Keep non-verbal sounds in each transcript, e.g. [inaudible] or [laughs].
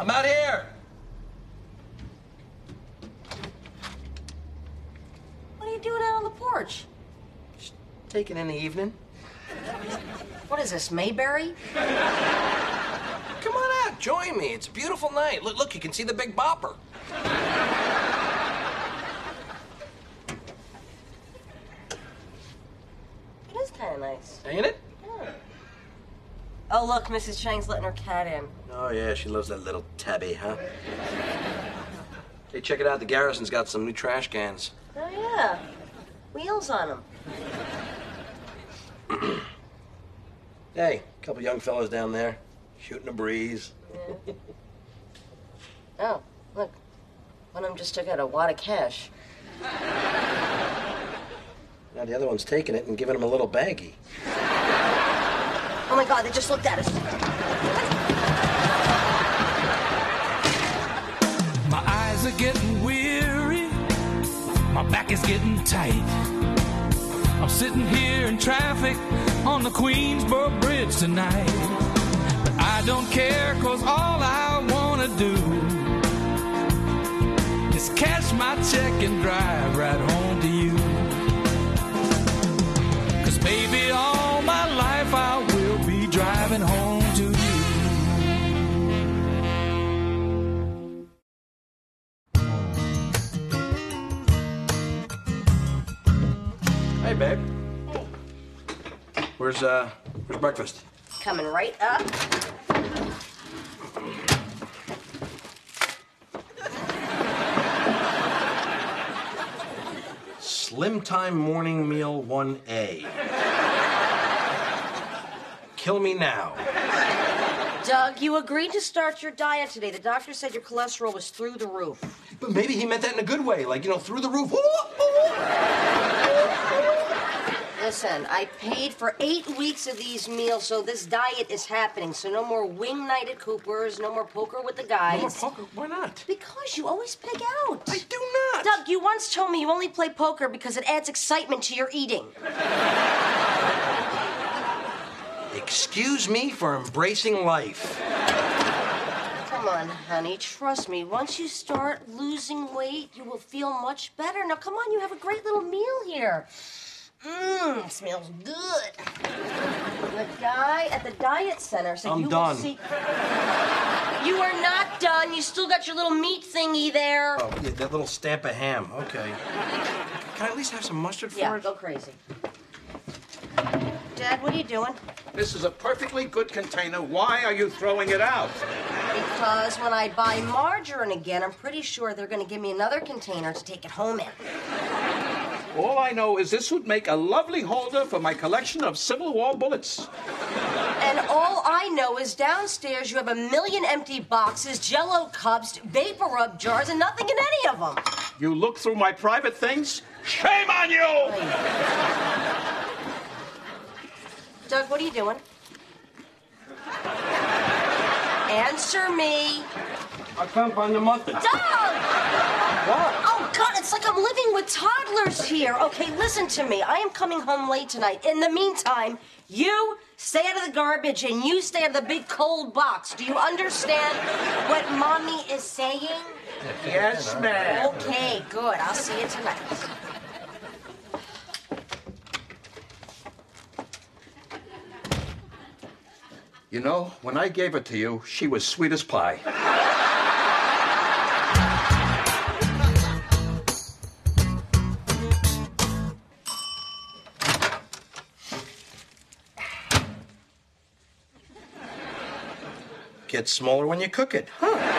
I'm out here. What are you doing out on the porch? Taking in the evening. What is this, Mayberry? Come on out, join me. It's a beautiful night. Look, look, you can see the Big Bopper. It is kind of nice. Ain't it? Oh, look, Mrs. Chang's letting her cat in. Oh, yeah, she loves that little tabby, huh? Hey, check it out. The Garrison's got some new trash cans. Oh, yeah. Wheels on them. [clears throat] Hey, a couple young fellas down there shooting a breeze. Oh, look. One of them just took out a wad of cash. Now the other one's taking it and giving him a little baggie. Oh my god, they just looked at us. Eyes are getting weary. My back is getting tight. I'm sitting here in traffic on the Queensboro Bridge tonight. But I don't care, cause all I wanna do is cash my check and drive right Where's uh, where's breakfast? Coming right up. Slim Time Morning Meal 1A. Kill me now. Doug, you agreed to start your diet today. The doctor said your cholesterol was through the roof. But maybe he meant that in a good way, like, you know, through the roof. Listen, I paid for eight weeks of these meals, so this diet is happening. So no more wing night at Cooper's, no more poker with the guys. No more poker? Why not? Because you always pig out. I do not. Doug, you once told me you only play poker because it adds excitement to your eating. Excuse me for embracing life. Come on, honey, trust me. Once you start losing weight, you will feel much better. Now, come on, you have a great little meal here. Mmm, smells good. The guy at the diet center said I'm you done. will see. You are not done. You still got your little meat thingy there. Oh, yeah, that little stamp of ham. Okay. Can I at least have some mustard for it? yeah, it? go crazy. Dad, what are you doing? This is a perfectly good container. Why are you throwing it out? Because when I buy margarine again, I'm pretty sure they're going to give me another container to take it home in. All I know is this would make a lovely holder for my collection of Civil War bullets. And all I know is downstairs you have a million empty boxes, jello cups, vapor rub jars, and nothing in any of them. You look through my private things? Shame on you! Doug, what are you doing? Answer me. I can't find the mustard. Doug! What? Oh, God, it's like I'm living with toddlers here. Okay, listen to me. I am coming home late tonight. In the meantime, you stay out of the garbage and you stay out of the big cold box. Do you understand what Mommy is saying? Yes, ma'am. Okay, good. I'll see you tonight. You know, when I gave it to you, she was sweet as pie. Gets smaller when you cook it. Huh.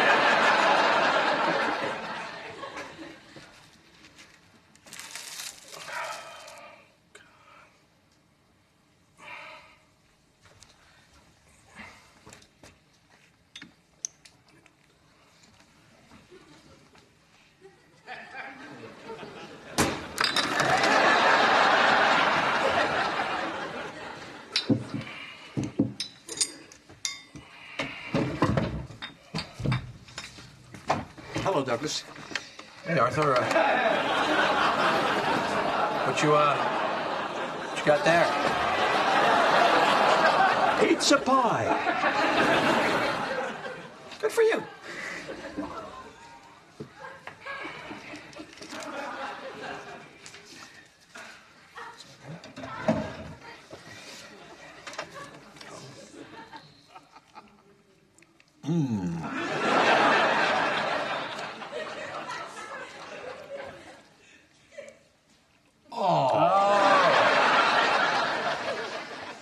Douglas. Hey, Arthur. Uh, what you uh, what you got there? Pizza pie. Good for you.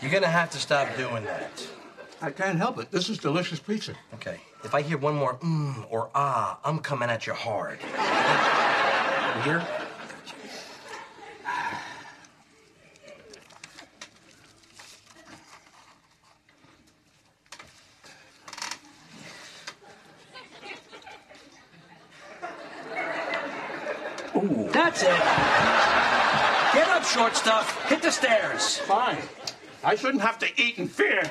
You're gonna have to stop doing that. I can't help it. This is delicious pizza. Okay. If I hear one more mm or ah, I'm coming at you hard. You hear? That's it. Get up, short stuff. Hit the stairs. Fine. I shouldn't have to eat in fear.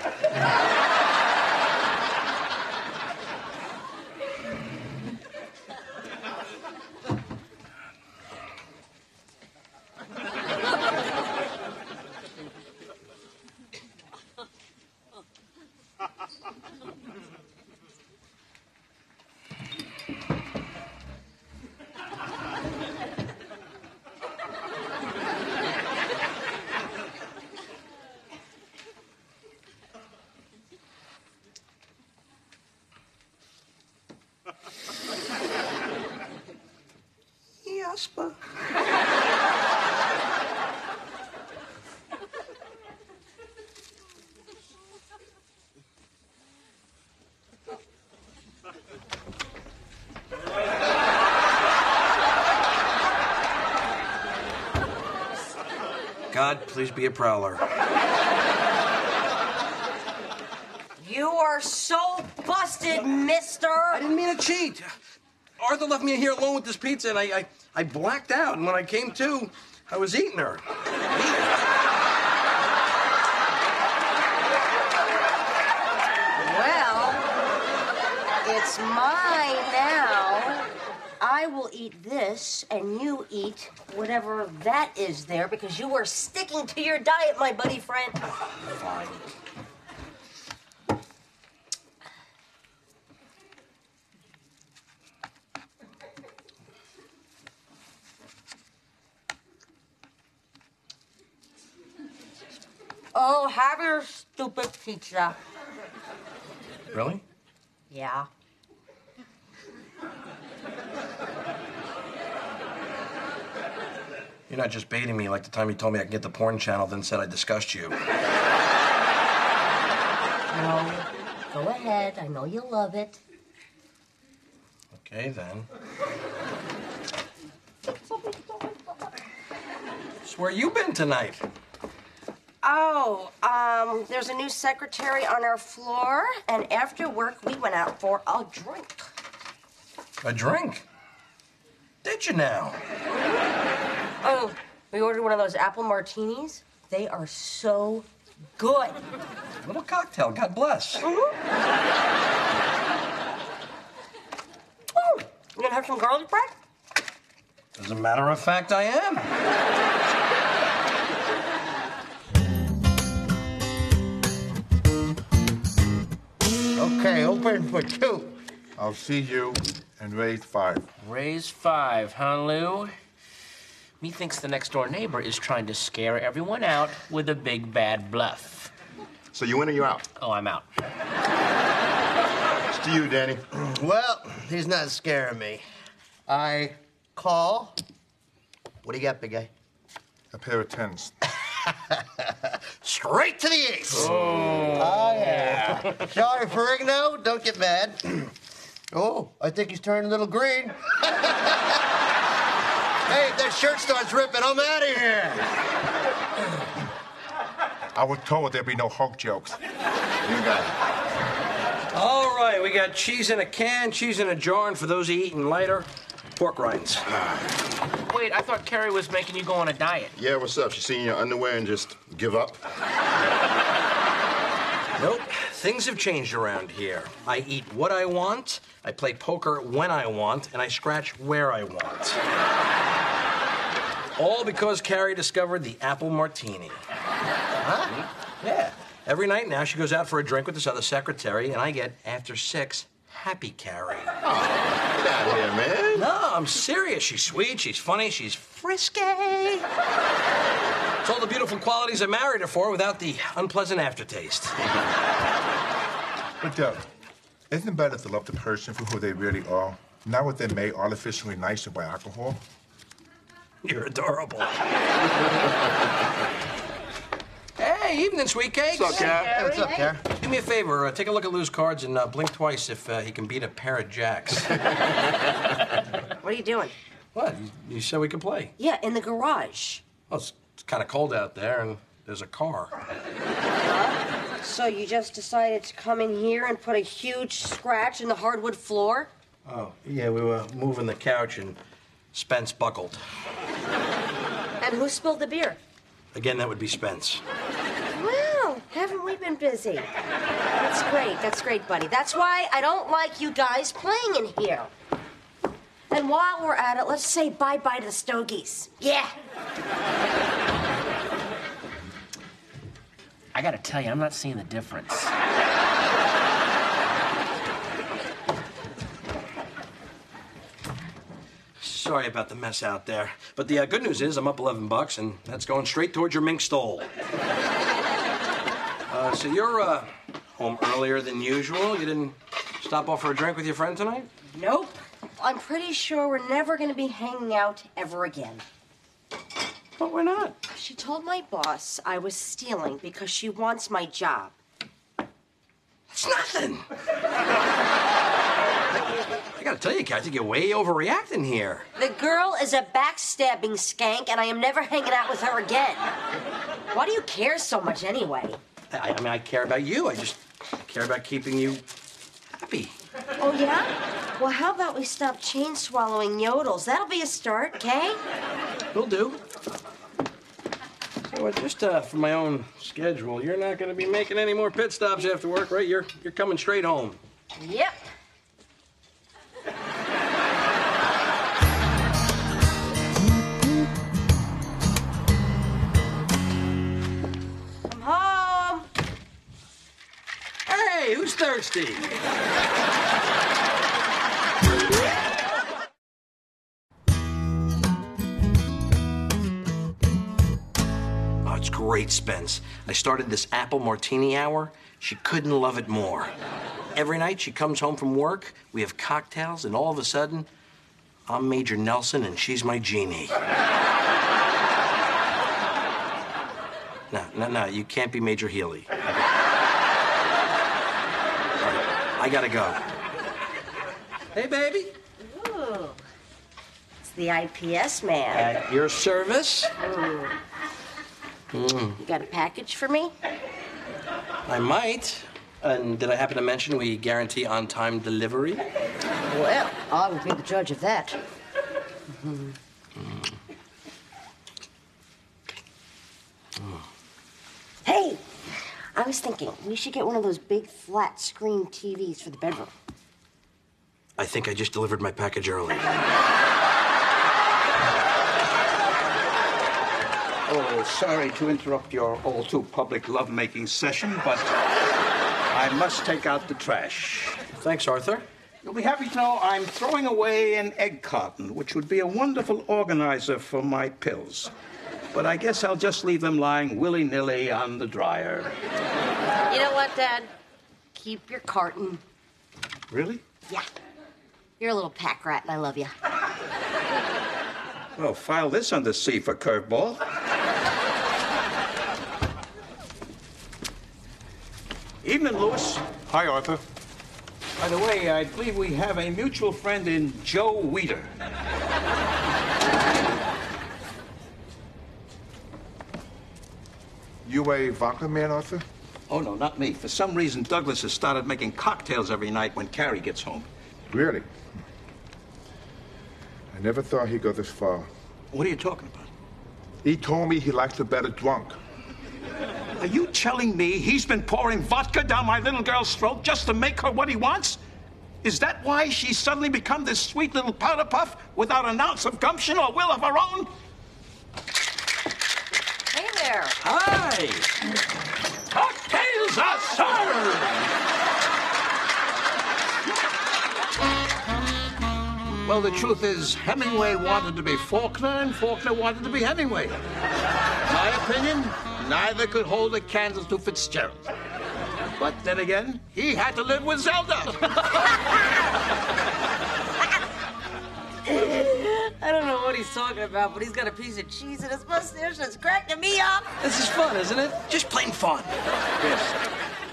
Jasper. God, please be a prowler. You are so busted, mister. I didn't mean to cheat. Arthur left me here alone with this pizza, and I, I, I blacked out. And when I came to, I was eating her. Well, it's mine now. I will eat this, and you eat whatever that is there because you are sticking to your diet, my buddy friend. Fine. Oh, have your stupid pizza. Really? Yeah. You're not just baiting me like the time you told me I could get the porn channel, then said I discussed you. No. Go ahead. I know you love it. Okay, then. So where you been tonight? Oh, um, there's a new secretary on our floor, and after work we went out for a drink. A drink? Did you now? Oh, we ordered one of those apple martinis. They are so good. A little cocktail, God bless. Oh, you gonna have some garlic bread? As a matter of fact, I am. Okay, open for two. I'll see you and raise five. Raise five, huh, Lou? Methinks the next door neighbor is trying to scare everyone out with a big bad bluff. So you in or you out? Oh, I'm out. It's to you, Danny. [clears throat] Well, he's not scaring me. I call. What do you got, big guy? A pair of tens. [laughs] Straight to the ace. Oh. oh, yeah. Sorry, Ferrigno. Don't get mad. [clears throat] oh, I think he's turning a little green. [laughs] hey, if that shirt starts ripping, I'm out of here. I was told it there'd be no Hulk jokes. You got it. All right, we got cheese in a can, cheese in a jar, and for those eating lighter, pork rinds. [sighs] Wait, I thought Carrie was making you go on a diet. Yeah, what's up? She seen your underwear and just give up? Nope, things have changed around here. I eat what I want, I play poker when I want, and I scratch where I want. All because Carrie discovered the apple martini. Huh? Yeah. Every night now, she goes out for a drink with this other secretary, and I get, after six, Happy Carrie. Oh. Get out here, man. No, I'm serious. She's sweet, she's funny, she's frisky. It's all the beautiful qualities I married her for without the unpleasant aftertaste. But, uh, isn't it better to love the person for who they really are, not what they made artificially nicer by alcohol? You're adorable. Hey, evening, sweet cakes. What's up, Cap? Hey, what's up, Car? Do me a favor. Uh, take a look at Lou's cards and uh, blink twice if uh, he can beat a pair of jacks. [laughs] What are you doing? what? You, you said we could play. Yeah, in the garage. Well, it's, it's kind of cold out there, and there's a car. So you just decided to come in here and put a huge scratch in the hardwood floor? Oh, yeah, we were moving the couch, and Spence buckled. And who spilled the beer? Again, that would be Spence. Well, haven't we been busy? That's great. That's great, buddy. That's why I don't like you guys playing in here. And while we're at it, let's say bye bye to the Stogies. Yeah. I gotta tell you, I'm not seeing the difference. Sorry about the mess out there. But the uh, good news is I'm up 11 bucks, and that's going straight towards your mink stole. Uh, so you're uh, home earlier than usual. You didn't stop off for a drink with your friend tonight? Nope. I'm pretty sure we're never going to be hanging out ever again. But why not? She told my boss I was stealing because she wants my job. It's nothing. I gotta tell you, Kathy, you're way overreacting here. The girl is a backstabbing skank, and I am never hanging out with her again. Why do you care so much anyway? I, I mean, I care about you. I just care about keeping you happy. Oh, yeah? Well, how about we stop chain swallowing yodels? That'll be a start, okay? Will do. So, just uh, for my own schedule, you're not going to be making any more pit stops after work, right? You're you're coming straight home. Yep. Oh, it's great, Spence. I started this apple martini hour. She couldn't love it more. Every night she comes home from work, we have cocktails, and all of a sudden, I'm Major Nelson and she's my genie. No, no, no, you can't be Major Healy. All right, I gotta go. Hey, baby. Ooh. It's the IPS man. At your service. Mm. Mm. You got a package for me? I might. And did I happen to mention we guarantee on time delivery? Well, I will be the judge of that. Hey, I was thinking we should get one of those big flat screen TVs for the bedroom. I think I just delivered my package early. [laughs] Oh, sorry to interrupt your all too public lovemaking session, but I must take out the trash. Thanks, Arthur. You'll be happy to know I'm throwing away an egg carton, which would be a wonderful organizer for my pills. But I guess I'll just leave them lying willy nilly on the dryer. You know what, Dad? Keep your carton. Really? Yeah. You're a little pack rat, and I love you. Well, file this under C for curveball. Evening, Lewis. Hi, Arthur. By the way, I believe we have a mutual friend in Joe Weeder. You a vodka man, Arthur? Oh, no, not me. For some reason, Douglas has started making cocktails every night when Carrie gets home. Really? I never thought he'd go this far. What are you talking about? He told me he likes a better drunk. Are you telling me he's been pouring vodka down my little girl's throat just to make her what he wants? Is that why she's suddenly become this sweet little powder puff without an ounce of gumption or will of her own? Hey there. Hi! Cocktails are served! know, the truth is, Hemingway wanted to be Faulkner, and Faulkner wanted to be Hemingway. My opinion, neither could hold a candle to Fitzgerald. But then again, he had to live with Zelda. [laughs] I don't know what he's talking about, but he's got a piece of cheese in his mustache that's cracking me up. This is fun, isn't it? Just plain fun. yes.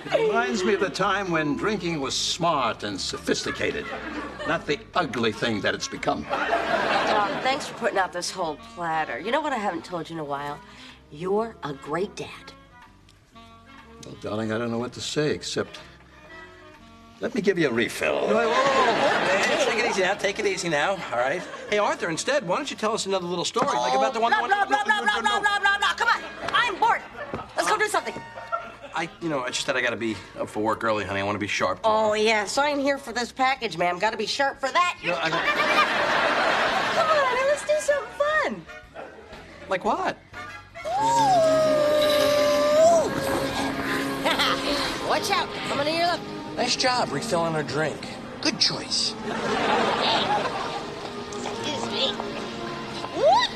It reminds me of the time when drinking was smart and sophisticated, not the ugly thing that it's become. Well, thanks for putting out this whole platter. You know what I haven't told you in a while? You're a great dad. Well, darling, I don't know what to say except. Let me give you a refill. Whoa, whoa, whoa, whoa. Take it easy now. Take it easy now. All right. Hey, Arthur. Instead, why don't you tell us another little story, like about the one? Blah, one- blah, blah, blah, no, blah, no, blah, no. blah, blah, blah. Come on. I'm bored. Let's go do something. I, you know, it's just that I got to be up for work early, honey. I want to be sharp. Oh, yeah. Sign here for this package, ma'am. Got to be sharp for that. No, I don't- Come on, now let's do something fun. Like what? [laughs] Watch out. I'm going to your left. Nice job refilling her drink. Good choice. Excuse me. What?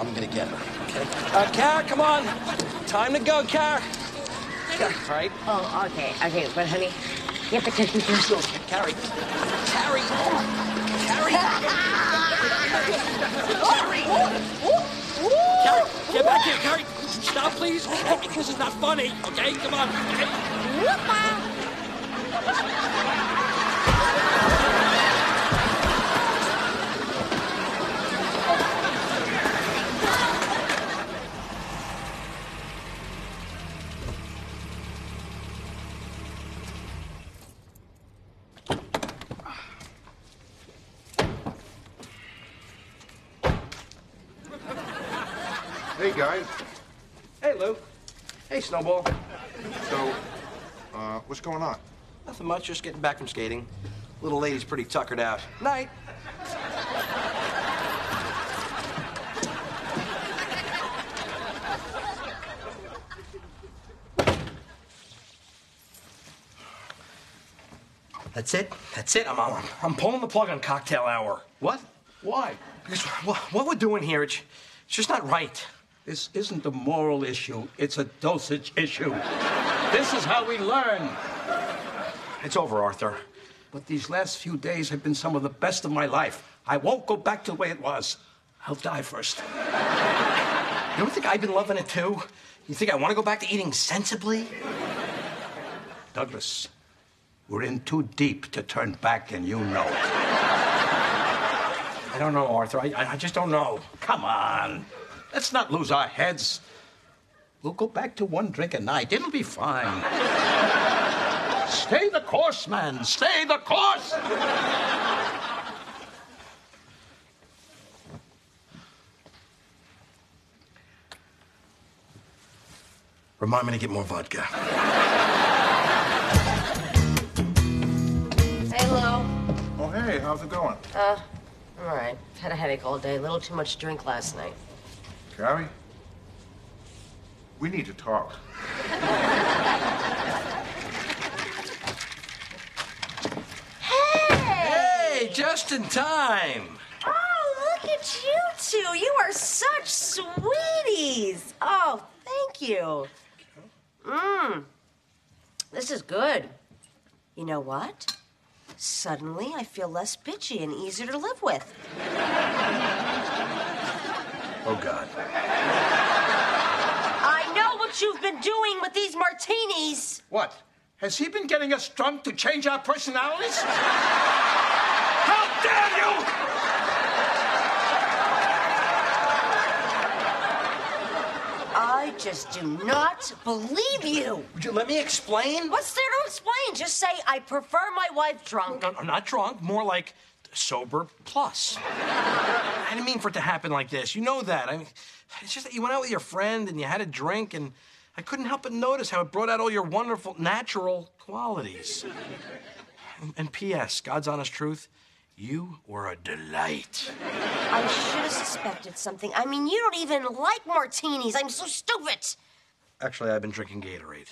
I'm gonna get her. Okay. Uh, Kara, come on. Time to go, Car. Kara, all right. Oh, okay. Okay, but honey, you have to take me first. Carrie. Carrie. Carrie. Carrie, get back here, Carrie. Stop, please. This is not funny, okay? Come on. Hey, guys. Hey, Lou. Hey, Snowball. So, uh, what's going on? Nothing much. Just getting back from skating. Little lady's pretty tuckered out. Night. That's it. That's it. I'm, I'm, I'm pulling the plug on cocktail hour. What? Why? Because what, what we're doing here, it's, it's just not right. This isn't a moral issue, it's a dosage issue. this is how we learn. It's over, Arthur. But these last few days have been some of the best of my life. I won't go back to the way it was. I'll die first. You don't think I've been loving it too? You think I want to go back to eating sensibly? Douglas, we're in too deep to turn back, and you know it. I don't know, Arthur. I, I I just don't know. Come on. Let's not lose our heads. We'll go back to one drink a night. It'll be fine. Stay the course, man. Stay the course. Remind me to get more vodka. Hey, Lo. Oh, hey, how's it going? Uh, I'm all right. Had a headache all day. A little too much drink last night. Carrie? We need to talk. [laughs] just in time. Oh, look at you two. You are such sweeties. Oh, thank you. Mmm. This is good. You know what? Suddenly, I feel less bitchy and easier to live with. Oh, God. I know what you've been doing with these martinis. What? Has he been getting us drunk to change our personalities? Dare you! I just do not believe you. Would you let me explain? What's there to explain? Just say, I prefer my wife drunk. I'm not drunk. More like sober plus. I didn't mean for it to happen like this. You know that. I mean, it's just that you went out with your friend and you had a drink, and I couldn't help but notice how it brought out all your wonderful natural qualities. And, and P.S. God's honest truth, you were a delight. I should have suspected something. I mean, you don't even like martinis. I'm so stupid. Actually, I've been drinking Gatorade.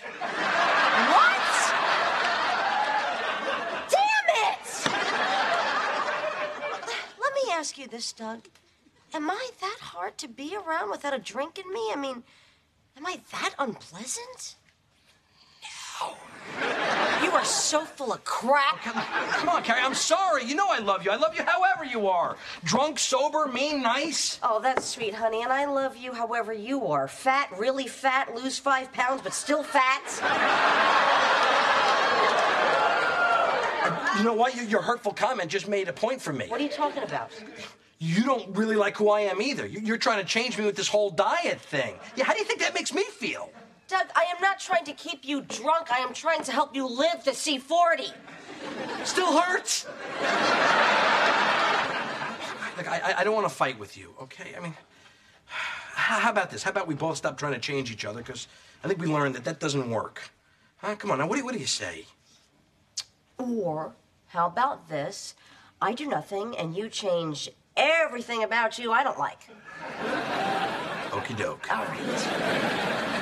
What? Damn it! Let me ask you this, Doug. Am I that hard to be around without a drink in me? I mean, am I that unpleasant? No. You are so full of crap. Come on, Carrie. I'm sorry. You know I love you. I love you however you are. Drunk, sober, mean, nice. Oh, that's sweet, honey. And I love you however you are. Fat, really fat, lose five pounds, but still fat. You know what? Your hurtful comment just made a point for me. What are you talking about? You don't really like who I am either. You're trying to change me with this whole diet thing. Yeah, how do you think that makes me feel? Doug, I am not trying to keep you drunk. I am trying to help you live to see 40. Still hurts. Look, I, I- don't want to fight with you, okay? I mean, [sighs] how, about this? How about we both stop trying to change each other? Because I think we learned that that doesn't work. Huh? Come on, now, what do, you- what do you say? Or, how about this? I do nothing and you change everything about you I don't like. Okie doke. All right.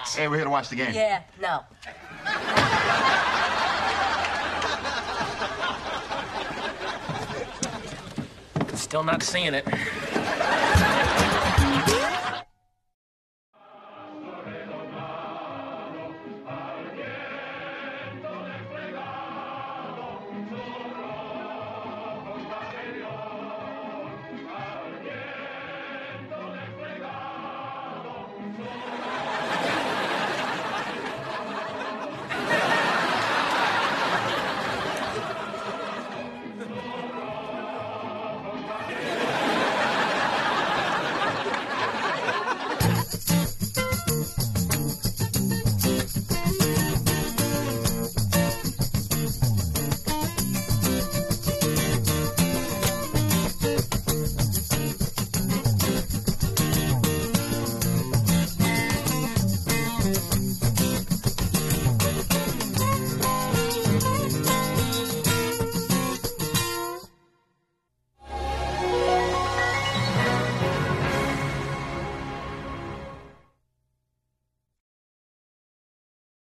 What? Hey, we're here to watch the game. Yeah, no. Still not seeing it.